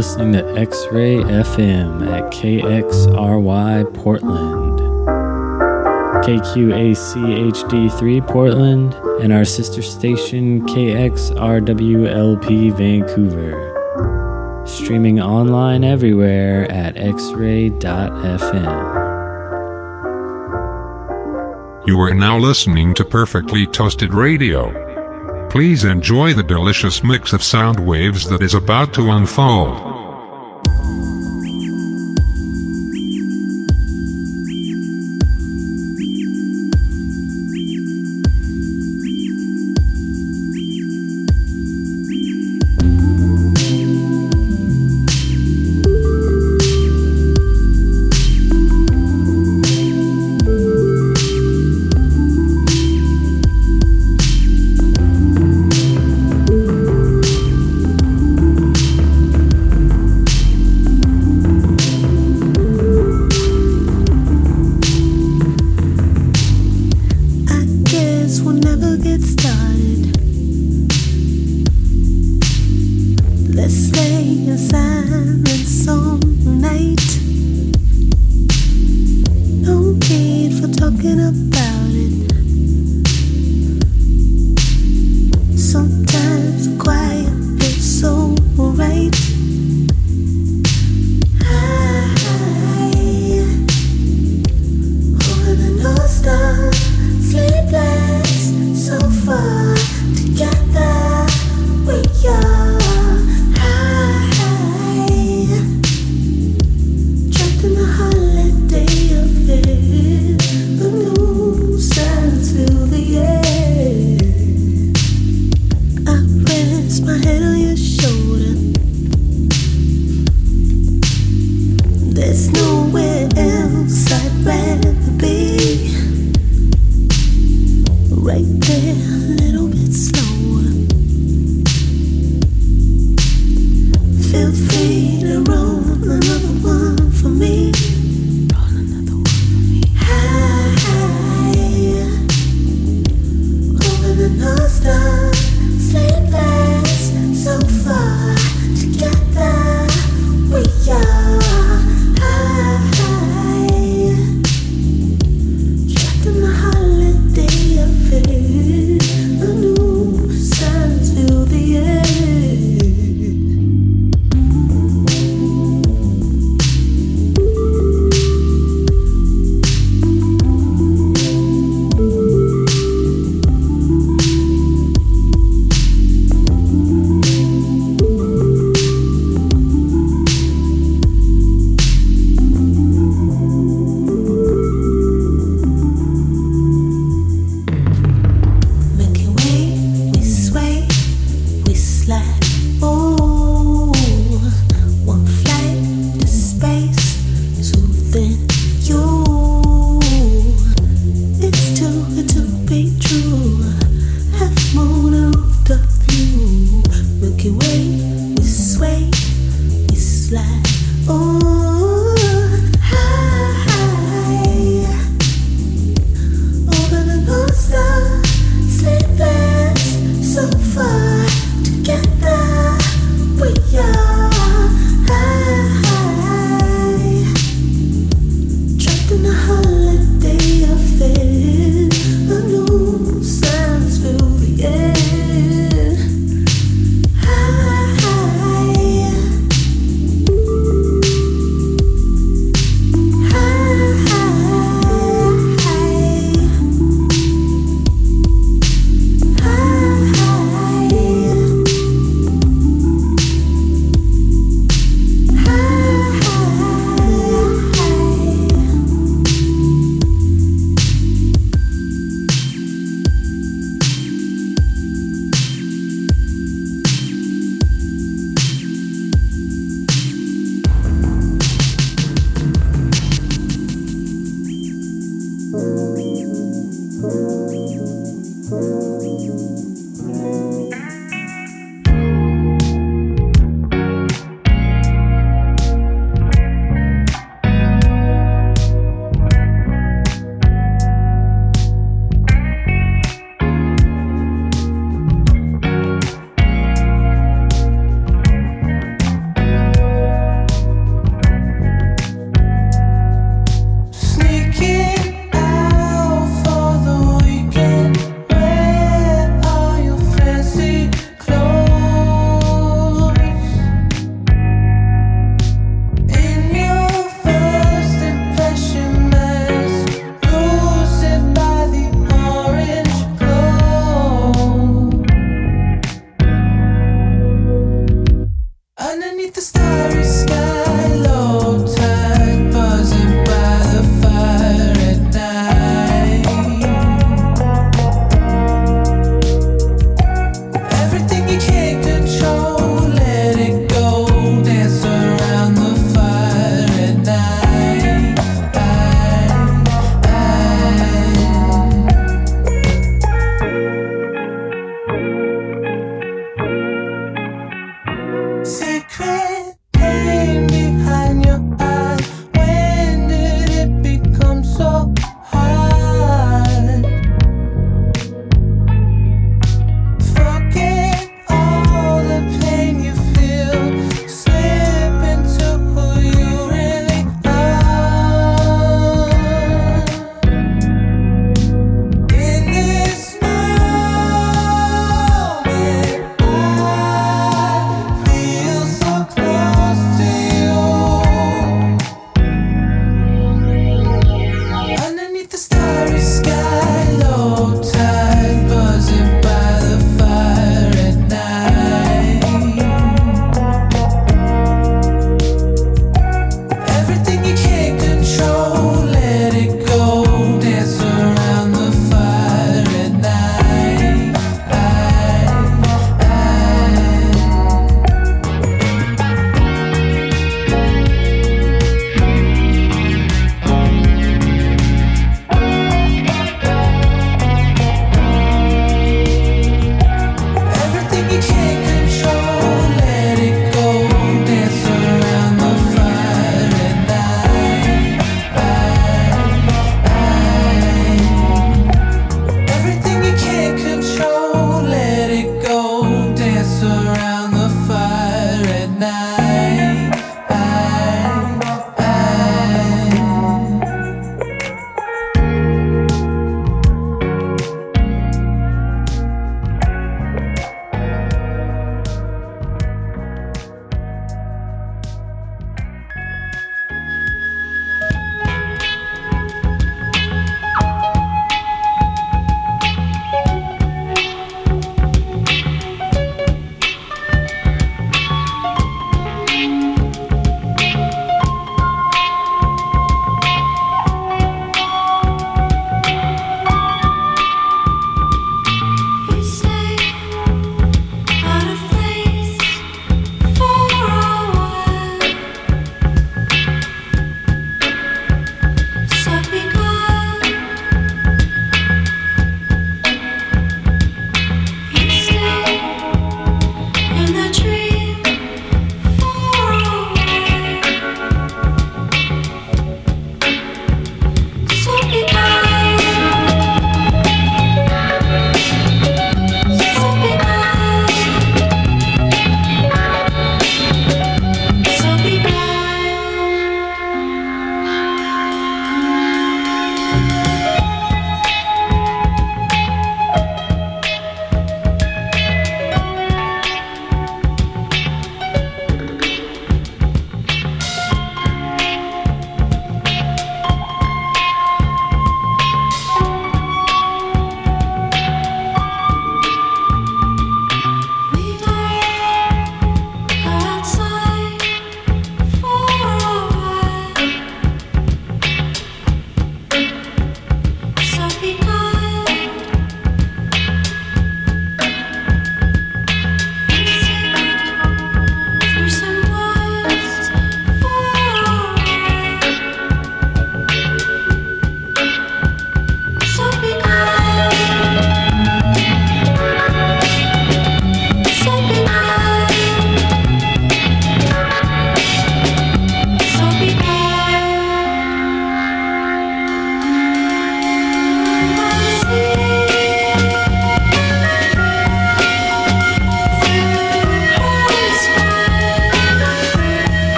listening to X Ray FM at KXRY Portland, KQACHD3 Portland, and our sister station KXRWLP Vancouver. Streaming online everywhere at xray.fm. You are now listening to Perfectly Toasted Radio. Please enjoy the delicious mix of sound waves that is about to unfold.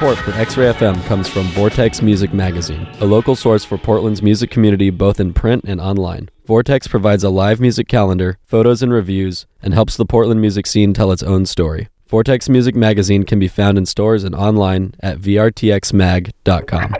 For X Ray FM comes from Vortex Music Magazine, a local source for Portland's music community both in print and online. Vortex provides a live music calendar, photos and reviews, and helps the Portland music scene tell its own story. Vortex Music Magazine can be found in stores and online at vrtxmag.com.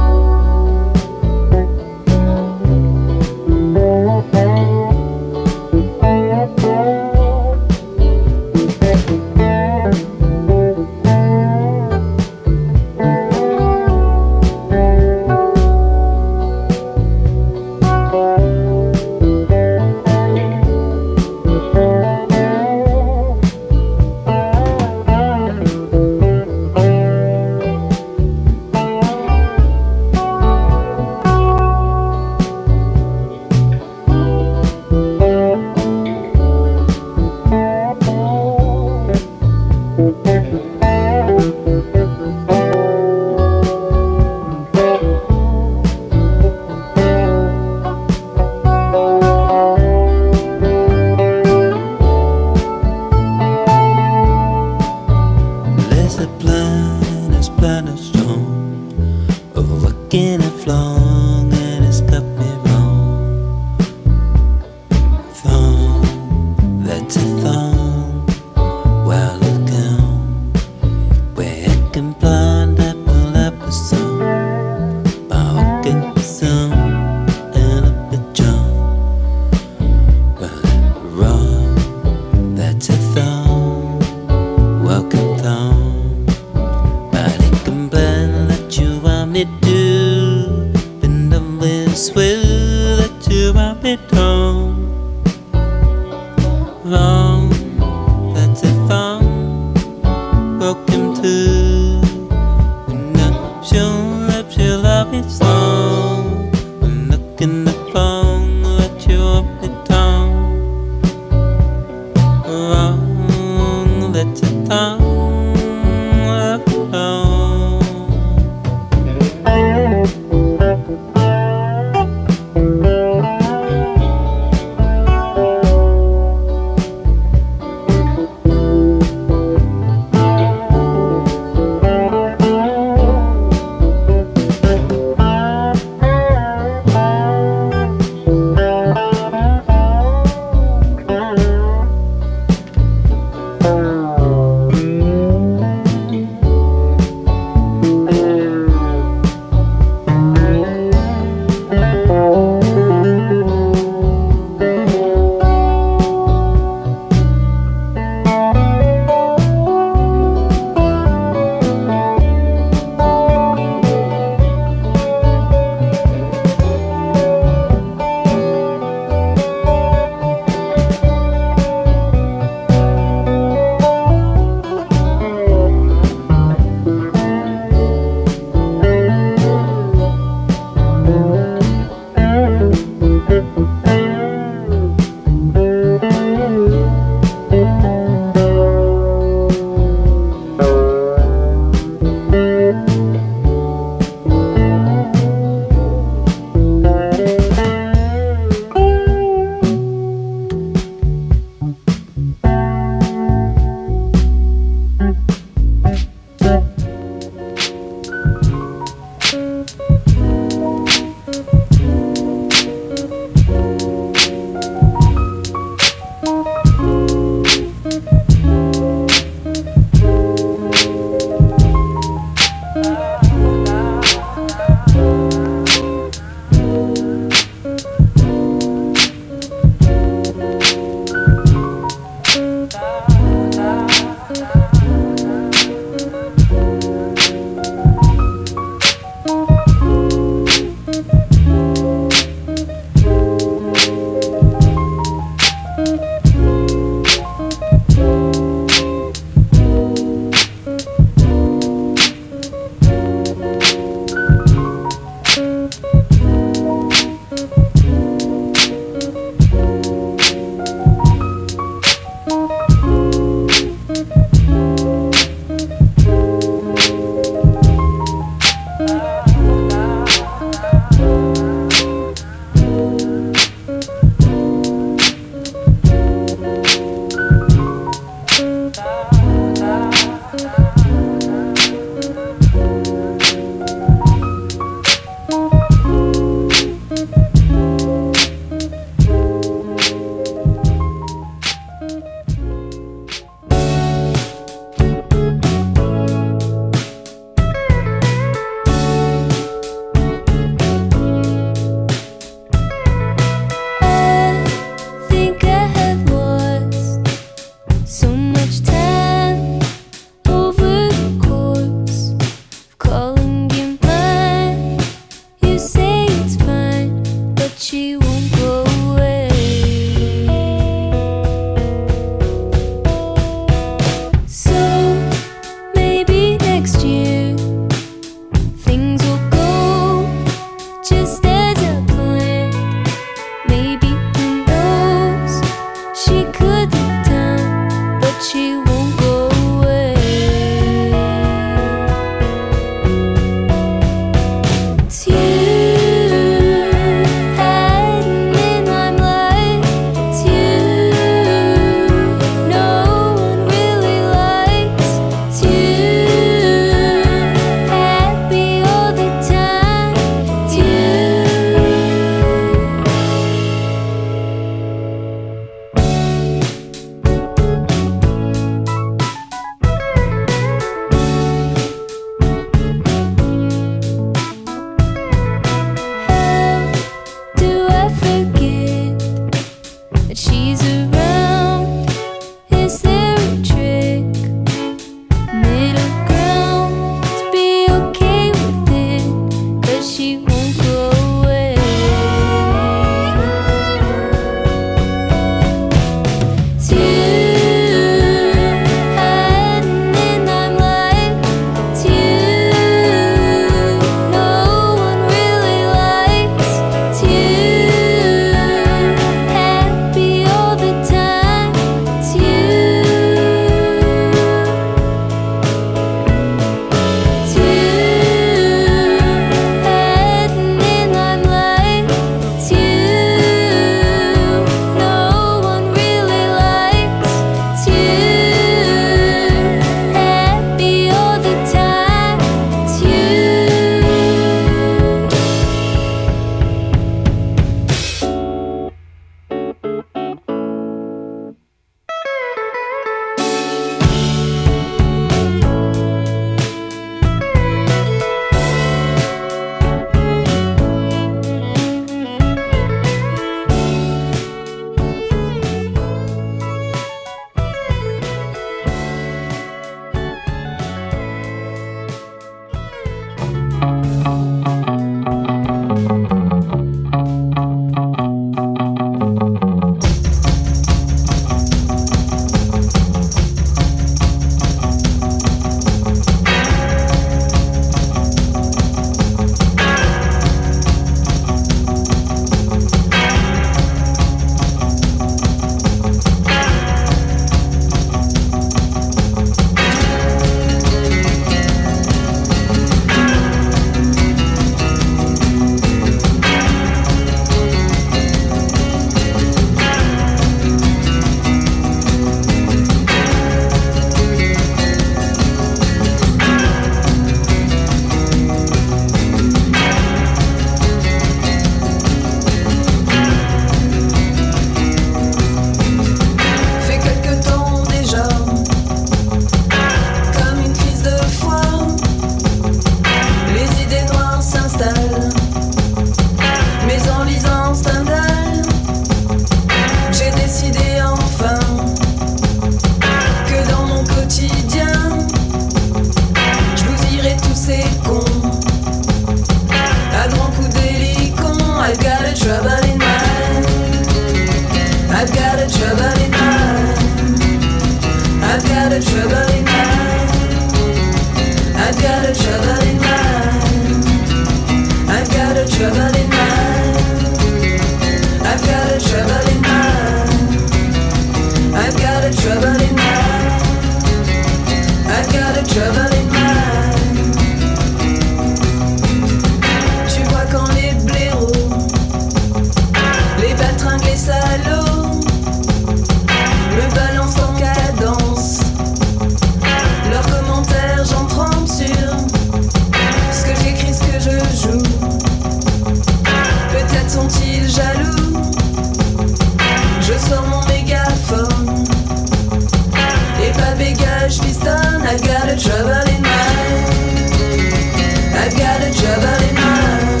I've got a trouble mind.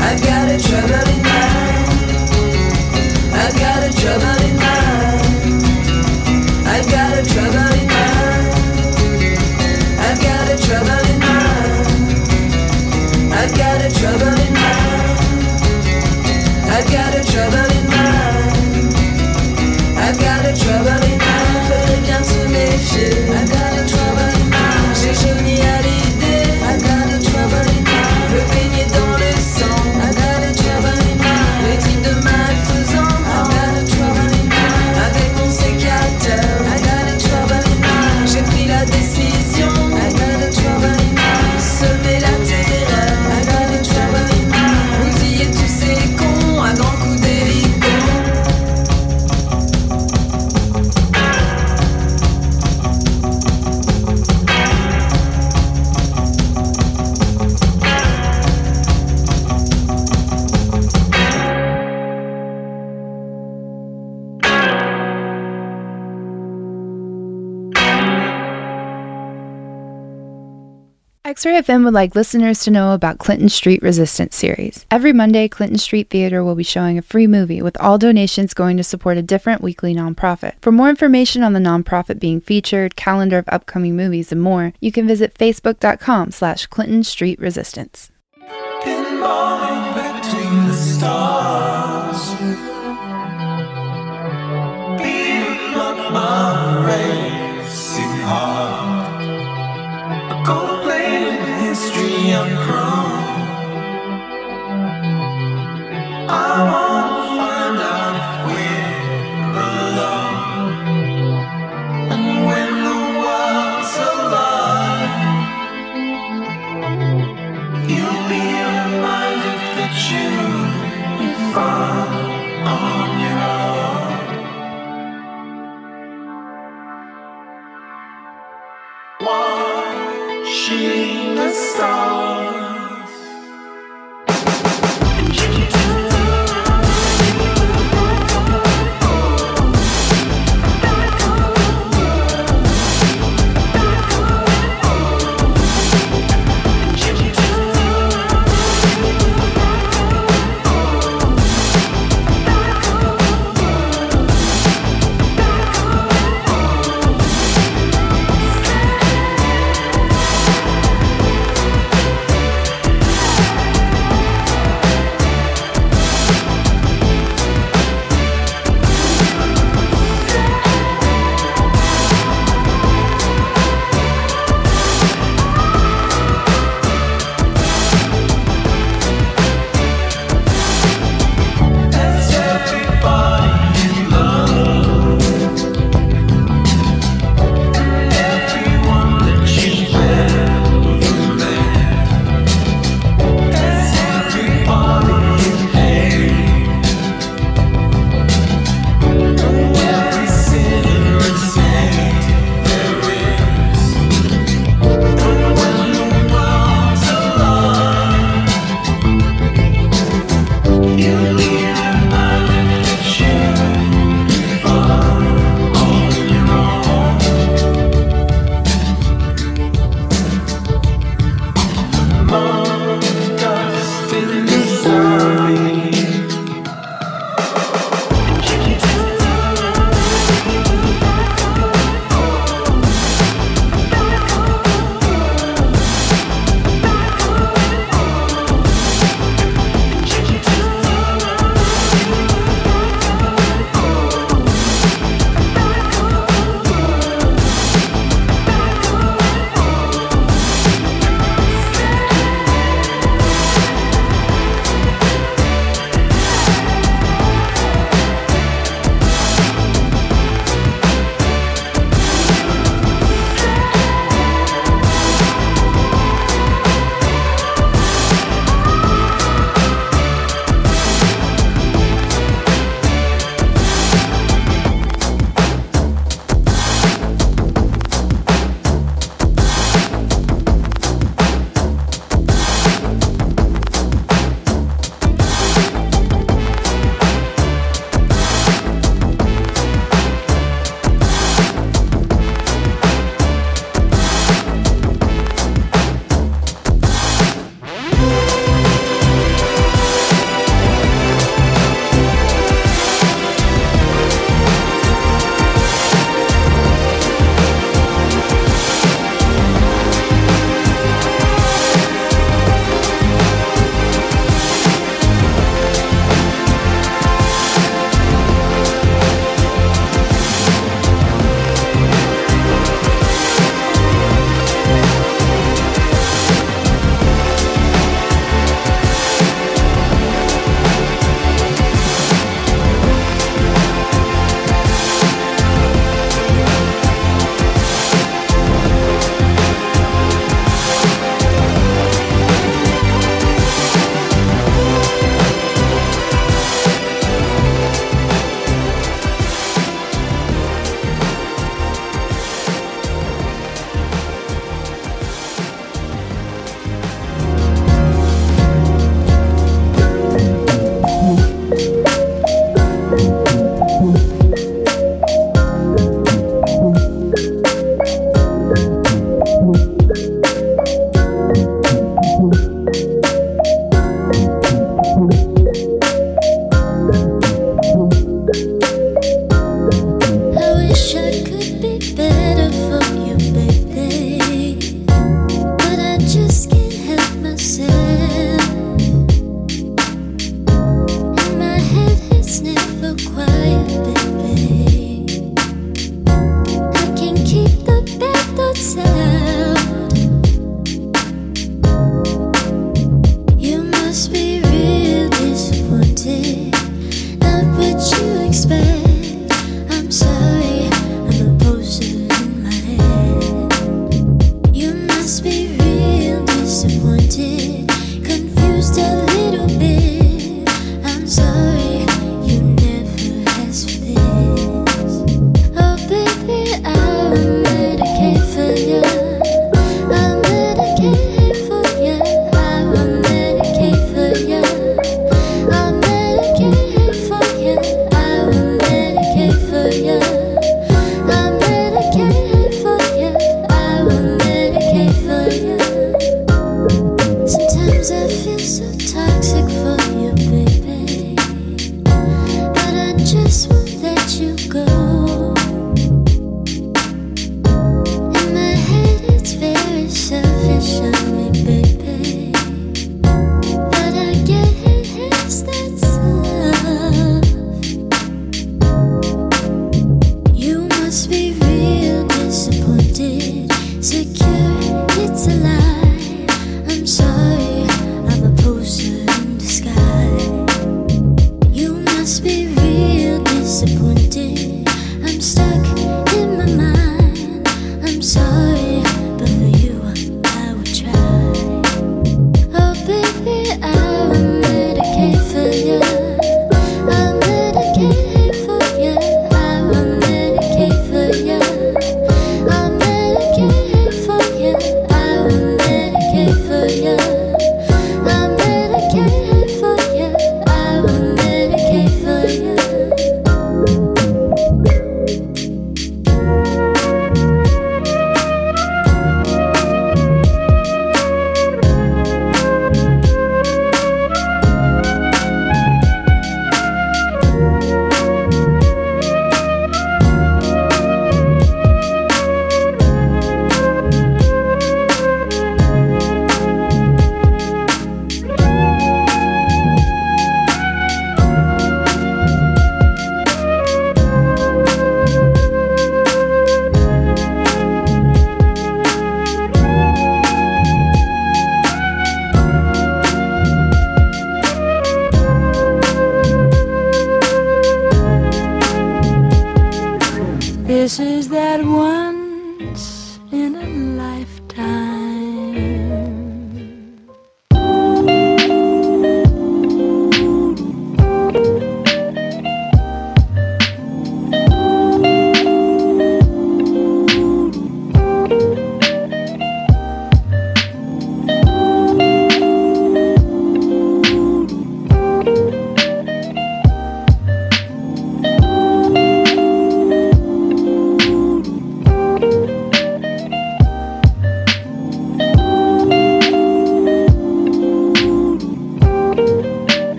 I've got a mind. I've got a mind. I've got a troubling mind. I've got a mind. I've got a mind. I've got a mind. I've got a mind. 6RFM would like listeners to know about Clinton Street Resistance Series. Every Monday, Clinton Street Theater will be showing a free movie, with all donations going to support a different weekly nonprofit. For more information on the nonprofit being featured, calendar of upcoming movies, and more, you can visit facebook.com slash Clinton Street Resistance. Stars, beam up my. uncrowned. I want. Oh.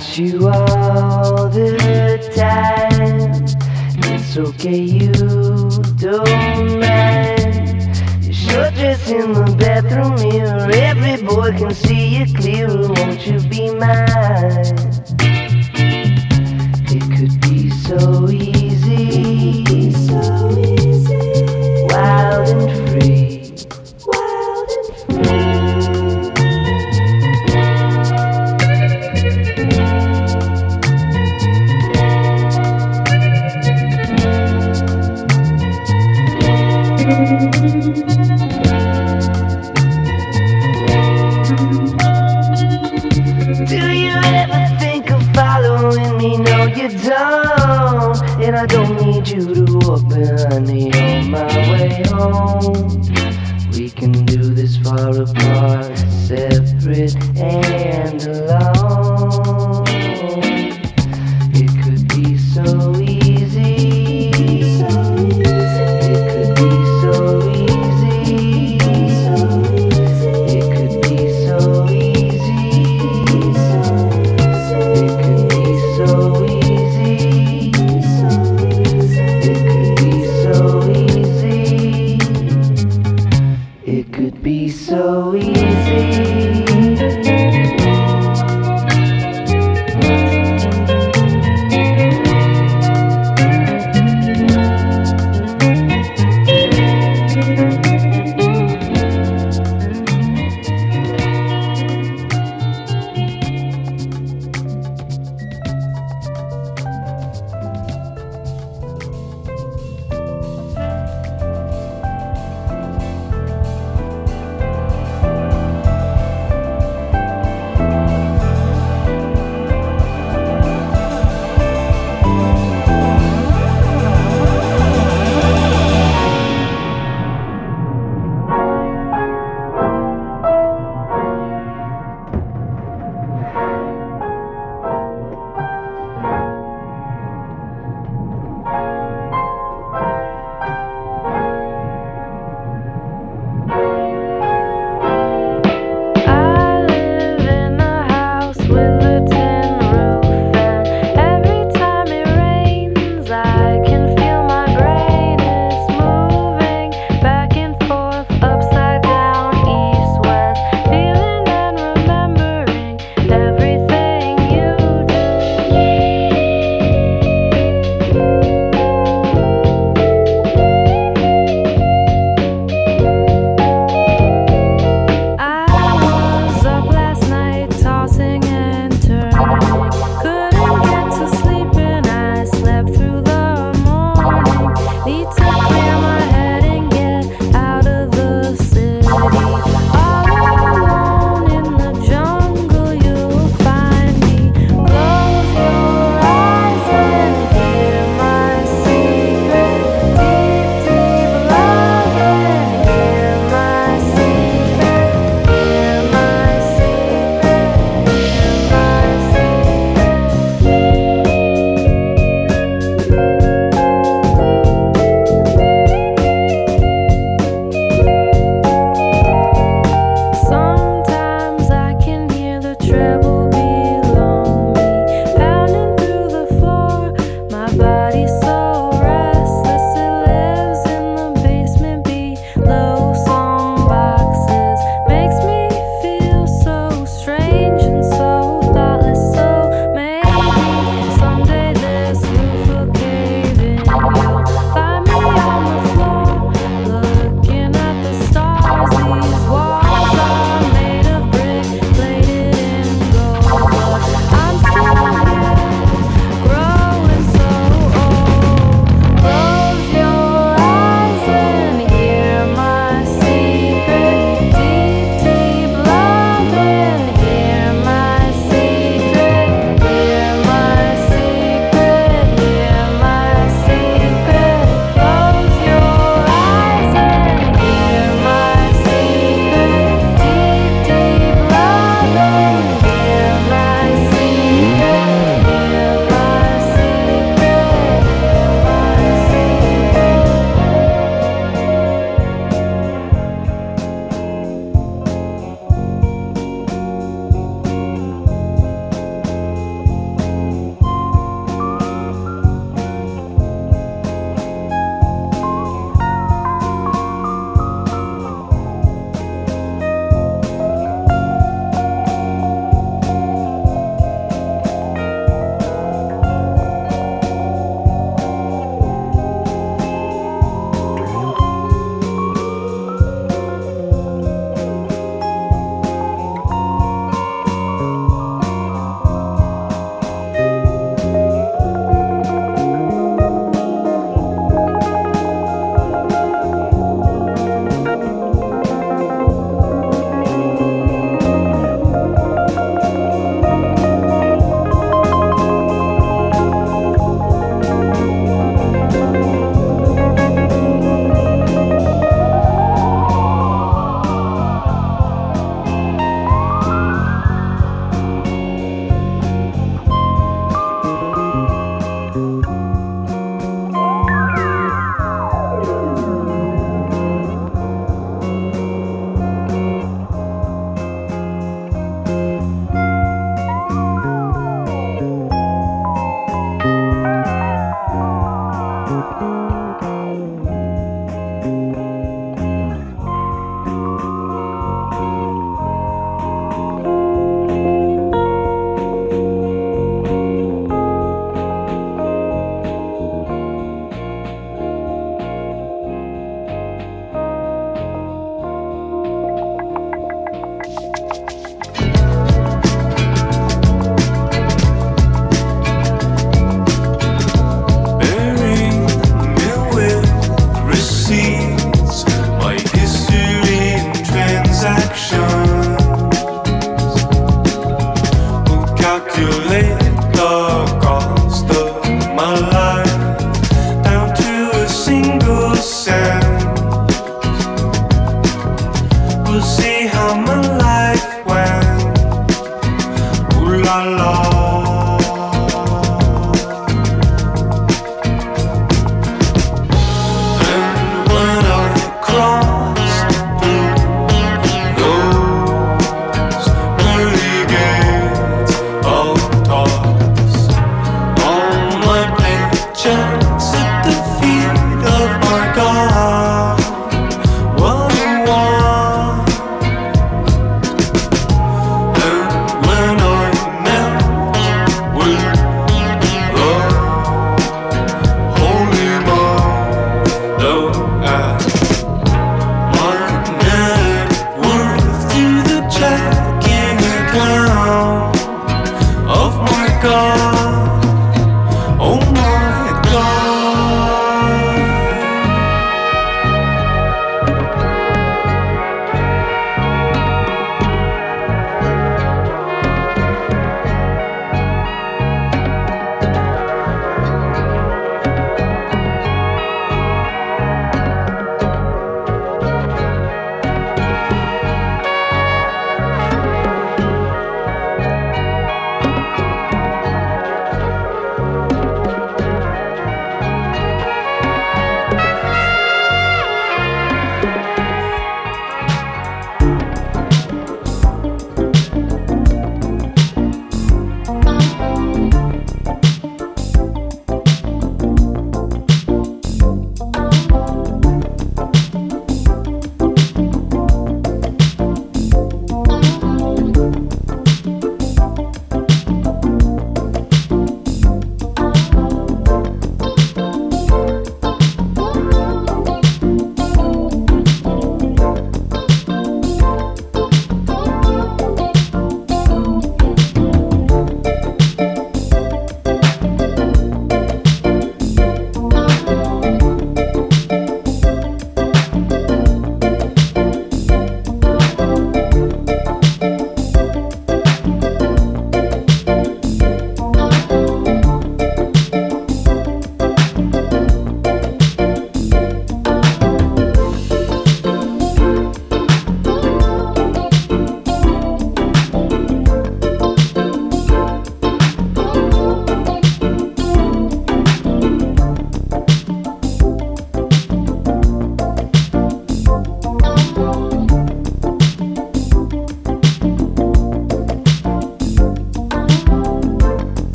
You all the time. It's okay, you don't mind. Your short dress in the bathroom mirror. Every boy can see you clearer. Won't you be mine? It could be so easy. Wild and everybody's